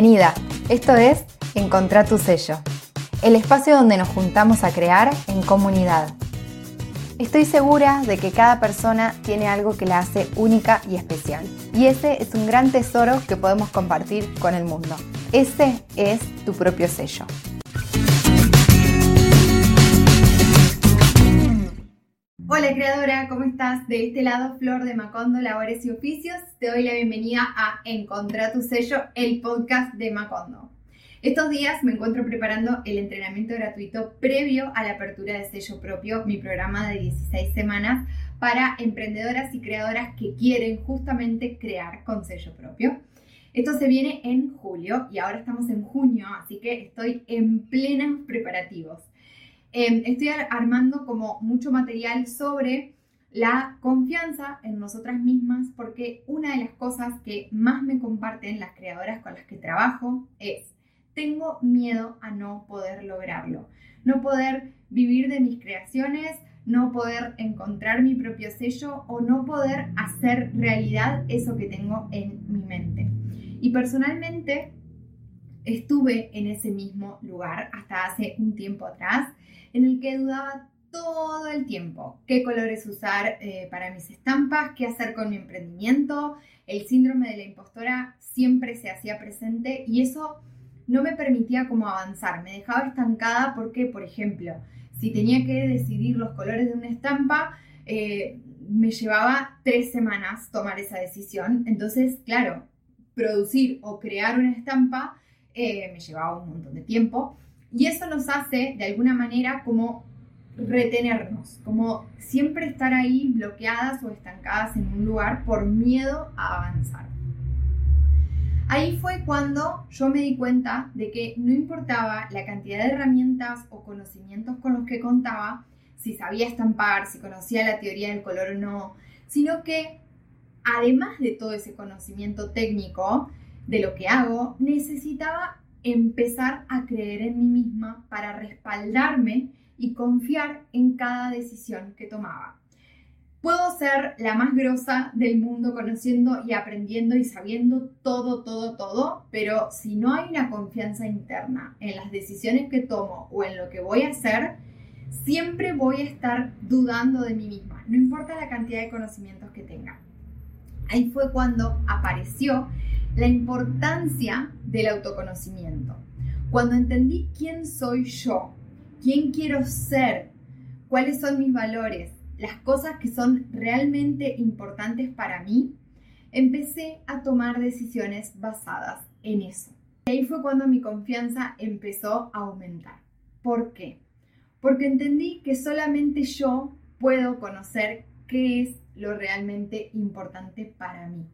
Bienvenida, esto es Encontrar tu sello, el espacio donde nos juntamos a crear en comunidad. Estoy segura de que cada persona tiene algo que la hace única y especial, y ese es un gran tesoro que podemos compartir con el mundo. Ese es tu propio sello. Hola creadora, ¿cómo estás? De este lado, Flor de Macondo, Labores y Oficios, te doy la bienvenida a Encontrar tu sello, el podcast de Macondo. Estos días me encuentro preparando el entrenamiento gratuito previo a la apertura de sello propio, mi programa de 16 semanas para emprendedoras y creadoras que quieren justamente crear con sello propio. Esto se viene en julio y ahora estamos en junio, así que estoy en plenos preparativos. Em, estoy armando como mucho material sobre la confianza en nosotras mismas porque una de las cosas que más me comparten las creadoras con las que trabajo es, tengo miedo a no poder lograrlo, no poder vivir de mis creaciones, no poder encontrar mi propio sello o no poder hacer realidad eso que tengo en mi mente. Y personalmente estuve en ese mismo lugar hasta hace un tiempo atrás en el que dudaba todo el tiempo qué colores usar eh, para mis estampas, qué hacer con mi emprendimiento. El síndrome de la impostora siempre se hacía presente y eso no me permitía como avanzar, me dejaba estancada porque, por ejemplo, si tenía que decidir los colores de una estampa, eh, me llevaba tres semanas tomar esa decisión. Entonces, claro, producir o crear una estampa eh, me llevaba un montón de tiempo. Y eso nos hace, de alguna manera, como retenernos, como siempre estar ahí bloqueadas o estancadas en un lugar por miedo a avanzar. Ahí fue cuando yo me di cuenta de que no importaba la cantidad de herramientas o conocimientos con los que contaba, si sabía estampar, si conocía la teoría del color o no, sino que además de todo ese conocimiento técnico de lo que hago, necesitaba empezar a creer en mí misma para respaldarme y confiar en cada decisión que tomaba. Puedo ser la más grosa del mundo conociendo y aprendiendo y sabiendo todo, todo, todo, pero si no hay una confianza interna en las decisiones que tomo o en lo que voy a hacer, siempre voy a estar dudando de mí misma, no importa la cantidad de conocimientos que tenga. Ahí fue cuando apareció la importancia del autoconocimiento. Cuando entendí quién soy yo, quién quiero ser, cuáles son mis valores, las cosas que son realmente importantes para mí, empecé a tomar decisiones basadas en eso. Y ahí fue cuando mi confianza empezó a aumentar. ¿Por qué? Porque entendí que solamente yo puedo conocer qué es lo realmente importante para mí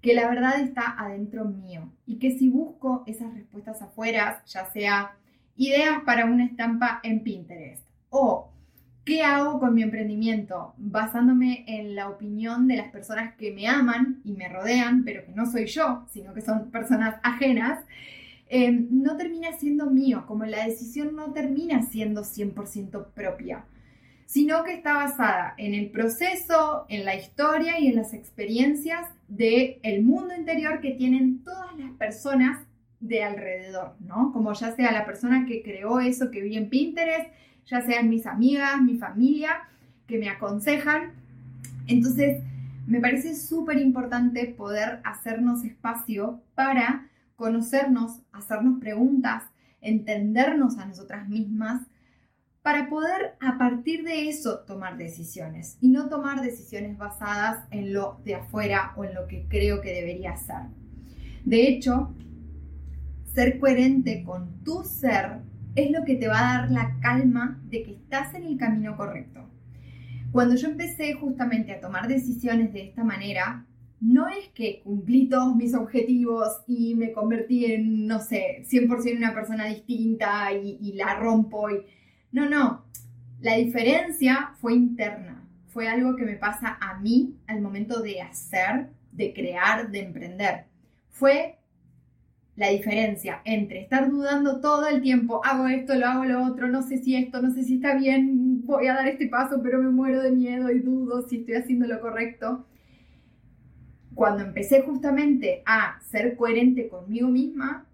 que la verdad está adentro mío y que si busco esas respuestas afuera, ya sea ideas para una estampa en Pinterest o qué hago con mi emprendimiento basándome en la opinión de las personas que me aman y me rodean, pero que no soy yo, sino que son personas ajenas, em, no termina siendo mío, como la decisión no termina siendo 100% propia sino que está basada en el proceso, en la historia y en las experiencias del el mundo interior que tienen todas las personas de alrededor, ¿no? Como ya sea la persona que creó eso que vi en Pinterest, ya sean mis amigas, mi familia, que me aconsejan. Entonces, me parece súper importante poder hacernos espacio para conocernos, hacernos preguntas, entendernos a nosotras mismas, para poder a partir de eso tomar decisiones y no tomar decisiones basadas en lo de afuera o en lo que creo que debería ser. De hecho, ser coherente con tu ser es lo que te va a dar la calma de que estás en el camino correcto. Cuando yo empecé justamente a tomar decisiones de esta manera, no es que cumplí todos mis objetivos y me convertí en, no sé, 100% una persona distinta y, y la rompo y no, no. La diferencia fue interna. Fue algo que me pasa a mí al momento de hacer, de crear, de emprender. Fue la diferencia entre estar dudando todo el tiempo, hago esto, lo hago lo otro, no sé si esto, no sé si está bien, voy a dar este paso, pero me muero de miedo y dudo si estoy haciendo lo correcto. Cuando empecé justamente a ser coherente conmigo misma,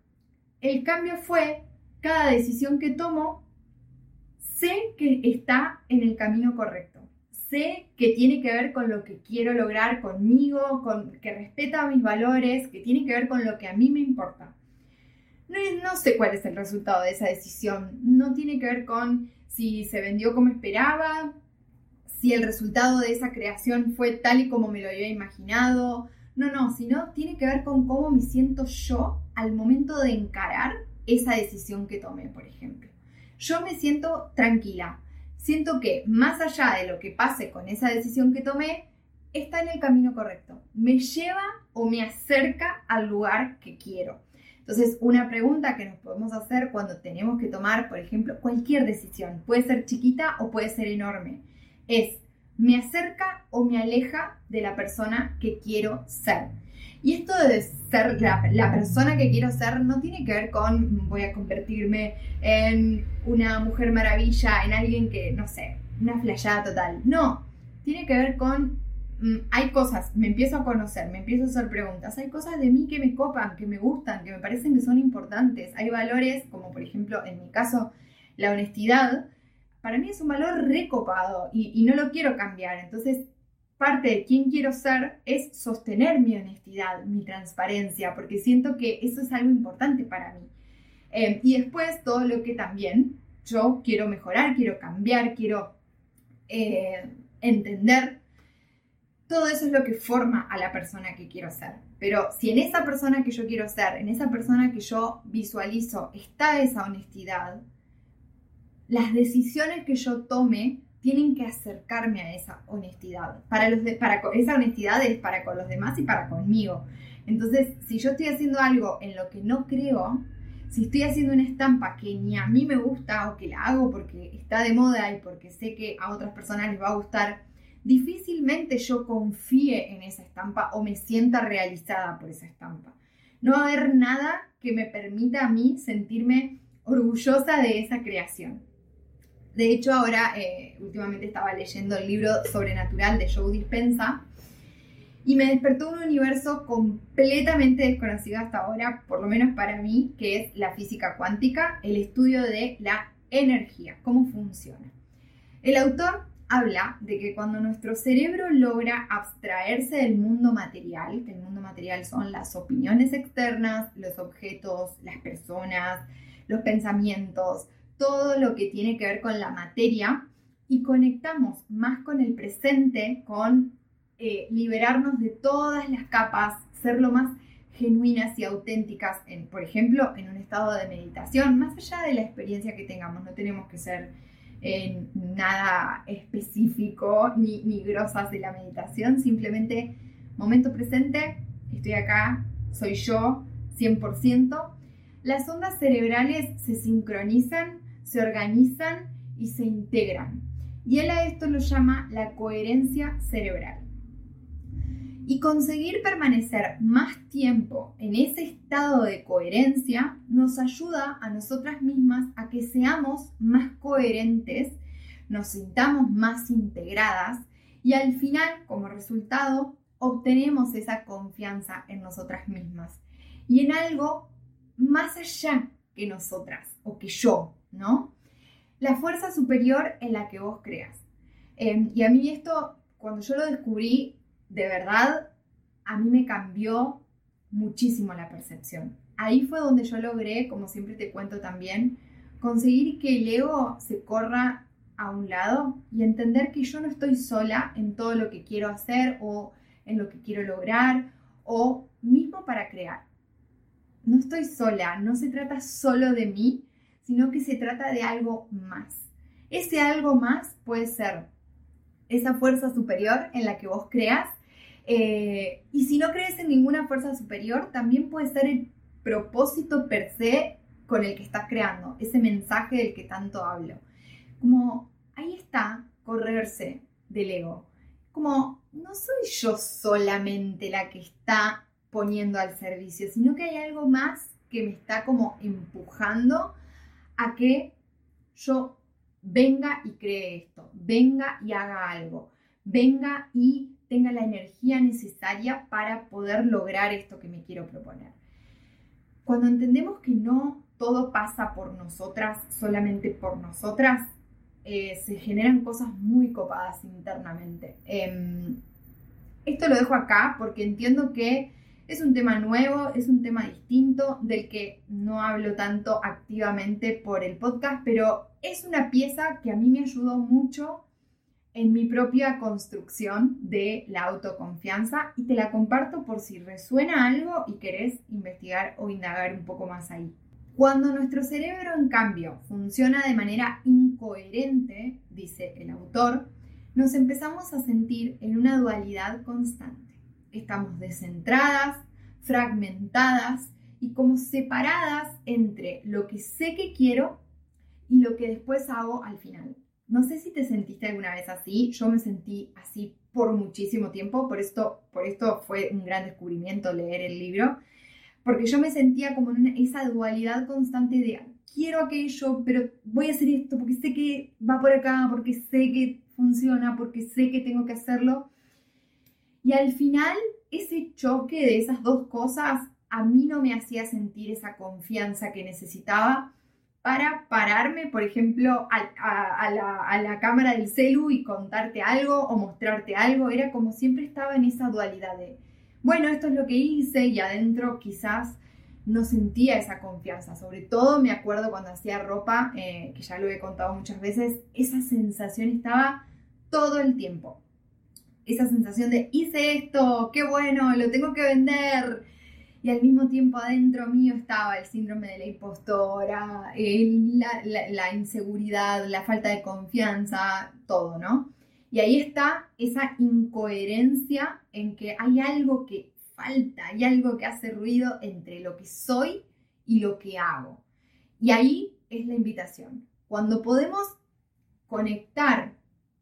el cambio fue cada decisión que tomo, sé que está en el camino correcto. Sé que tiene que ver con lo que quiero lograr conmigo, con, que respeta mis valores, que tiene que ver con lo que a mí me importa. No, no sé cuál es el resultado de esa decisión. No tiene que ver con si se vendió como esperaba, si el resultado de esa creación fue tal y como me lo había imaginado. No, no, sino tiene que ver con cómo me siento yo al momento de encarar esa decisión que tomé, por ejemplo. Yo me siento tranquila, siento que más allá de lo que pase con esa decisión que tomé, está en el camino correcto. Me lleva o me acerca al lugar que quiero. Entonces, una pregunta que nos podemos hacer cuando tenemos que tomar, por ejemplo, cualquier decisión, puede ser chiquita o puede ser enorme, es, ¿me acerca o me aleja de la persona que quiero ser? Y esto de ser la, persona que quiero ser no tiene que ver con voy a convertirme en una mujer maravilla, en alguien que, no sé, una flayada total. No, tiene que ver con mm, hay cosas, me empiezo a conocer, me empiezo a hacer preguntas, hay cosas de mí que me copan, que me gustan, que me parecen que son importantes, hay valores, como por ejemplo en mi caso la honestidad, para mí es un valor recopado y, y no lo quiero cambiar, entonces parte de quién quiero ser es sostener mi honestidad, mi transparencia, porque siento que eso es algo importante para mí. Eh, y después todo lo que también yo quiero mejorar, quiero cambiar, quiero eh, entender. Todo eso es lo que forma a la persona que quiero ser. Pero si en esa persona que yo quiero ser, en esa persona que yo visualizo, está esa honestidad, las decisiones que yo tome tienen que acercarme a esa honestidad. Para los para, esa honestidad es para con los demás y para conmigo. Entonces, si yo estoy haciendo algo en lo que no creo, si estoy haciendo una estampa que ni a mí me gusta o que la hago porque está de moda y porque sé que a otras personas les va a gustar, difícilmente yo confíe en esa estampa o me sienta realizada por esa estampa. No va a haber nada que me permita a mí sentirme orgullosa de esa creación. De hecho, ahora eh, últimamente estaba leyendo el libro Sobrenatural de Joe Dispensa y me despertó un universo completamente desconocido hasta ahora, por lo menos para mí, que es la física cuántica, el estudio de la energía, cómo funciona. El autor habla de que cuando nuestro cerebro logra abstraerse del mundo material, que el mundo material son las opiniones externas, los objetos, las personas, los pensamientos, todo lo que tiene que ver con la materia y conectamos más con el presente, con eh, liberarnos de todas las capas, ser lo más genuinas y auténticas, por ejemplo, en un estado de meditación, más allá de la experiencia que tengamos, no tenemos que ser en nada específico ni, ni grosas de la meditación, simplemente momento presente, estoy acá, soy yo, 100%. Las ondas cerebrales se sincronizan se organizan y se integran. Y él a esto lo llama la coherencia cerebral. Y conseguir permanecer más tiempo en ese estado de coherencia nos ayuda a nosotras mismas a que seamos más coherentes, nos sintamos más integradas y al final, como resultado, obtenemos esa confianza en nosotras mismas y en algo más allá que nosotras o que yo, ¿no? La fuerza superior en la que vos creas. Em, y a mí esto, cuando yo lo descubrí, de verdad, a mí me cambió muchísimo la percepción. Ahí fue donde yo logré, como siempre te cuento también, conseguir que el ego se corra a un lado y entender que yo no estoy sola en todo lo que quiero hacer o en lo que quiero lograr o mismo para crear. No estoy sola, no se trata solo de mí, sino que se trata de algo más. Ese algo más puede ser esa fuerza superior en la que vos creas. Eh, y si no crees en ninguna fuerza superior, también puede ser el propósito per se con el que estás creando, ese mensaje del que tanto hablo. Como ahí está correrse del ego. Como no soy yo solamente la que está poniendo al servicio, sino que hay algo más que me está como empujando a que yo venga y cree esto, venga y haga algo, venga y tenga la energía necesaria para poder lograr esto que me quiero proponer. Cuando entendemos que no todo pasa por nosotras, solamente por nosotras, eh, se generan cosas muy copadas internamente. Em, esto lo dejo acá porque entiendo que es un tema nuevo, es un tema distinto del que no hablo tanto activamente por el podcast, pero es una pieza que a mí me ayudó mucho en mi propia construcción de la autoconfianza y te la comparto por si resuena algo y querés investigar o indagar un poco más ahí. Cuando nuestro cerebro, en cambio, funciona de manera incoherente, dice el autor, nos empezamos a sentir en una dualidad constante. Estamos descentradas, fragmentadas y como separadas entre lo que sé que quiero y lo que después hago al final. No sé si te sentiste alguna vez así, yo me sentí así por muchísimo tiempo, por esto, por esto fue un gran descubrimiento leer el libro, porque yo me sentía como en esa dualidad constante de quiero aquello, pero voy a hacer esto porque sé que va por acá, porque sé que funciona, porque sé que tengo que hacerlo. Y al final, ese choque de esas dos cosas a mí no me hacía sentir esa confianza que necesitaba para pararme, por ejemplo, a, la, cámara del celu y contarte algo o mostrarte algo. Era como siempre estaba en esa dualidad de, bueno, esto es lo que hice y adentro quizás no sentía esa confianza. Sobre todo me acuerdo cuando hacía ropa, eh, que ya lo he contado muchas veces, esa sensación estaba todo el tiempo. Esa sensación de hice esto, qué bueno, lo tengo que vender, y al mismo tiempo adentro mío estaba el síndrome de la impostora, la, inseguridad, la falta de confianza, todo, ¿no? Y ahí está esa incoherencia en que hay algo que falta, hay algo que hace ruido entre lo que soy y lo que hago. Y ahí es la invitación. Cuando podemos conectar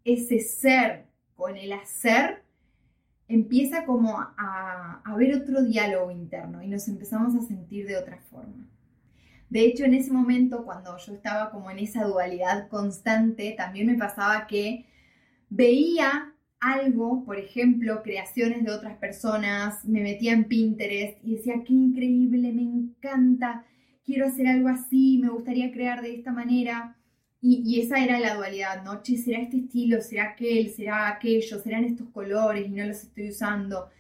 ese ser con el hacer, empieza como a, haber otro diálogo interno y nos empezamos a sentir de otra forma. De hecho, en ese momento, cuando yo estaba como en esa dualidad constante, también me pasaba que veía algo, por ejemplo, creaciones de otras personas, me metía en Pinterest y decía, qué increíble, me encanta, quiero hacer algo así, me gustaría crear de esta manera. Y, esa era la dualidad, ¿no? Che, ¿será este estilo? ¿Será aquel? ¿Será aquello? ¿Serán estos colores y no los estoy usando?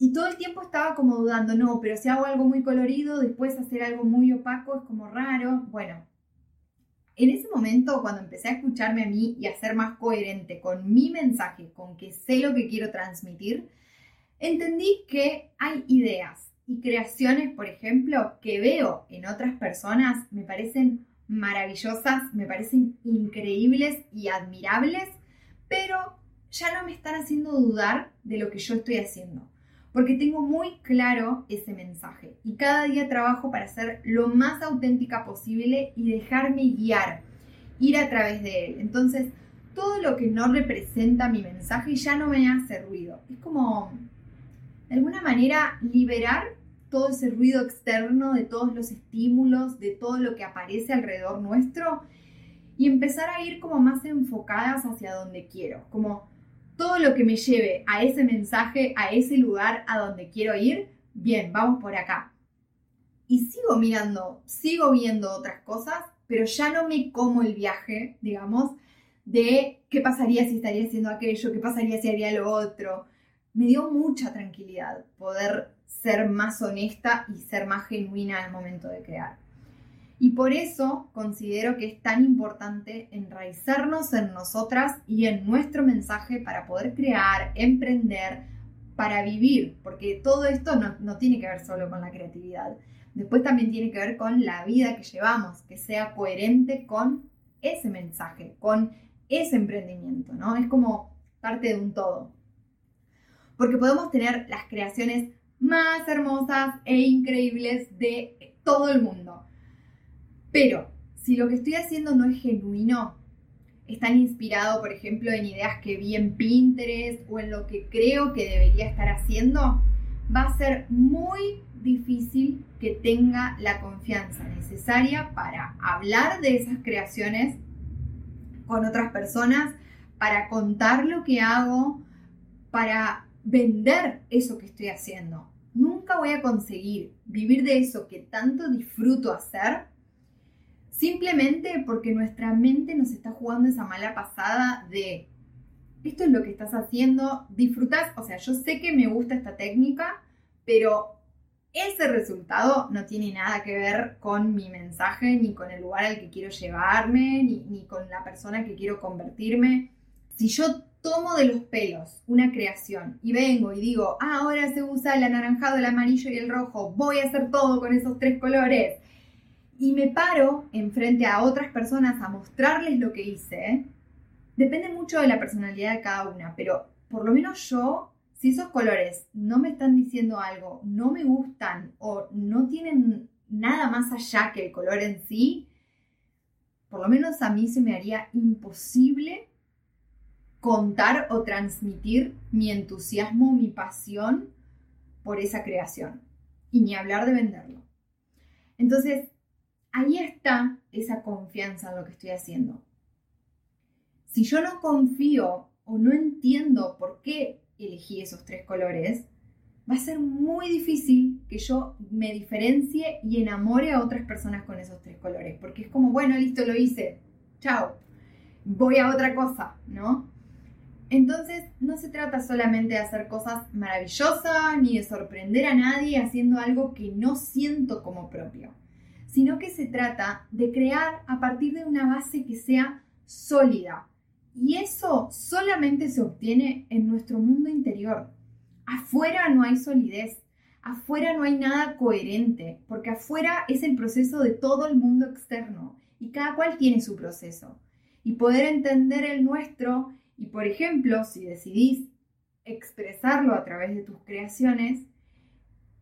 Y todo el tiempo estaba como dudando, no, pero si hago algo muy colorido, después hacer algo muy opaco es como raro. Bueno, en ese momento, cuando empecé a escucharme a mí y a ser más coherente con mi mensaje, con que sé lo que quiero transmitir, entendí que hay ideas y creaciones, por ejemplo, que veo en otras personas, me parecen maravillosas, me parecen increíbles y admirables, pero ya no me están haciendo dudar de lo que yo estoy haciendo, porque tengo muy claro ese mensaje y cada día trabajo para ser lo más auténtica posible y dejarme guiar, ir a través de él. Entonces, todo lo que no representa mi mensaje ya no me hace ruido. Es como, de alguna manera, liberar todo ese ruido externo, de todos los estímulos, de todo lo que aparece alrededor nuestro y empezar a ir como más enfocadas hacia donde quiero, como todo lo que me lleve a ese mensaje, a ese lugar a donde quiero ir, bien, vamos por acá. Y sigo mirando, sigo viendo otras cosas, pero ya no me como el viaje, digamos, de qué pasaría si estaría haciendo aquello, qué pasaría si haría lo otro. Me dio mucha tranquilidad poder ser más honesta y ser más genuina al momento de crear. Y por eso considero que es tan importante enraizarnos en nosotras y en nuestro mensaje para poder crear, emprender, para vivir, porque todo esto no, no, tiene que ver solo con la creatividad. Después también tiene que ver con la vida que llevamos, que sea coherente con ese mensaje, con ese emprendimiento, ¿no? Es como parte de un todo. Porque podemos tener las creaciones más hermosas e increíbles de todo el mundo. Pero si lo que estoy haciendo no es genuino, están inspirado, por ejemplo, en ideas que vi en Pinterest o en lo que creo que debería estar haciendo, va a ser muy difícil que tenga la confianza necesaria para hablar de esas creaciones con otras personas, para contar lo que hago, para vender eso que estoy haciendo nunca voy a conseguir vivir de eso que tanto disfruto hacer, simplemente porque nuestra mente nos está jugando esa mala pasada de esto es lo que estás haciendo, disfrutas, o sea, yo sé que me gusta esta técnica, pero ese resultado no tiene nada que ver con mi mensaje, ni con el lugar al que quiero llevarme, ni, con la persona que quiero convertirme. Si yo tomo de los pelos una creación y vengo y digo, ah, ahora se usa el anaranjado, el amarillo y el rojo, voy a hacer todo con esos tres colores, y me paro enfrente a otras personas a mostrarles lo que hice, depende mucho de la personalidad de cada una, pero por lo menos yo si esos colores no me están diciendo algo, no me gustan o no tienen nada más allá que el color en sí, por lo menos a mí se me haría imposible contar o transmitir mi entusiasmo, mi pasión por esa creación. Y ni hablar de venderlo. Entonces, ahí está esa confianza en lo que estoy haciendo. Si yo no confío o no entiendo por qué elegí esos tres colores, va a ser muy difícil que yo me diferencie y enamore a otras personas con esos tres colores, porque es como, bueno, listo, lo hice, chao, voy a otra cosa, ¿no? Entonces, no se trata solamente de hacer cosas maravillosas ni de sorprender a nadie haciendo algo que no siento como propio, sino que se trata de crear a partir de una base que sea sólida, y eso solamente se obtiene en nuestro mundo interior. Afuera no hay solidez, afuera no hay nada coherente, porque afuera es el proceso de todo el mundo externo y cada cual tiene su proceso. Y poder entender el nuestro y, por ejemplo, si decidís expresarlo a través de tus creaciones,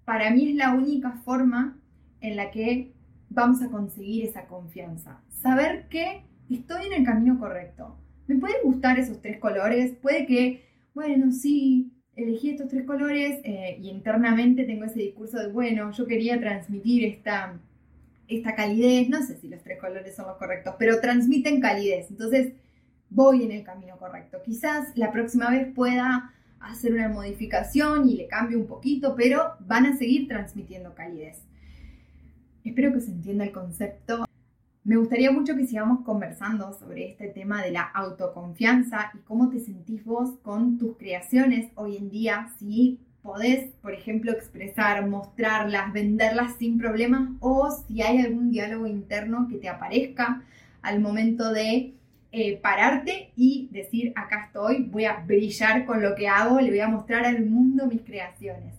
para mí es la única forma en la que vamos a conseguir esa confianza. Saber que estoy en el camino correcto, me pueden gustar esos tres colores, puede que, bueno, sí, elegí estos tres colores eh, y internamente tengo ese discurso de, bueno, yo quería transmitir esta, esta calidez, no sé si los tres colores son los correctos, pero transmiten calidez, entonces voy en el camino correcto. Quizás la próxima vez pueda hacer una modificación y le cambie un poquito, pero van a seguir transmitiendo calidez. Espero que se entienda el concepto. Me gustaría mucho que sigamos conversando sobre este tema de la autoconfianza y cómo te sentís vos con tus creaciones hoy en día, si podés, por ejemplo, expresar, mostrarlas, venderlas sin problemas o si hay algún diálogo interno que te aparezca al momento de eh, pararte y decir, acá estoy, voy a brillar con lo que hago, le voy a mostrar al mundo mis creaciones.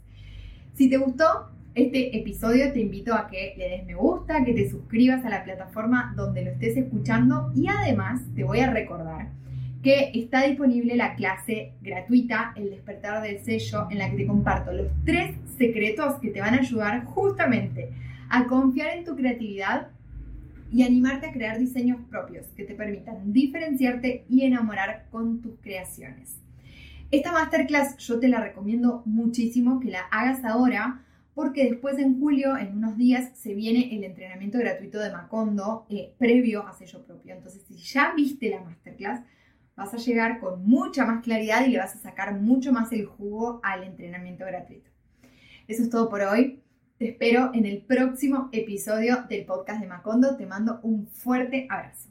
Si te gustó, este episodio te invito a que le des me gusta, que te suscribas a la plataforma donde lo estés escuchando y además te voy a recordar que está disponible la clase gratuita El despertar del sello en la que te comparto los tres secretos que te van a ayudar justamente a confiar en tu creatividad y animarte a crear diseños propios que te permitan diferenciarte y enamorar con tus creaciones. Esta masterclass yo te la recomiendo muchísimo que la hagas ahora porque después en julio, en unos días, se viene el entrenamiento gratuito de Macondo eh, previo a sello propio. Entonces, si ya viste la masterclass, vas a llegar con mucha más claridad y le vas a sacar mucho más el jugo al entrenamiento gratuito. Eso es todo por hoy. Te espero en el próximo episodio del podcast de Macondo. Te mando un fuerte abrazo.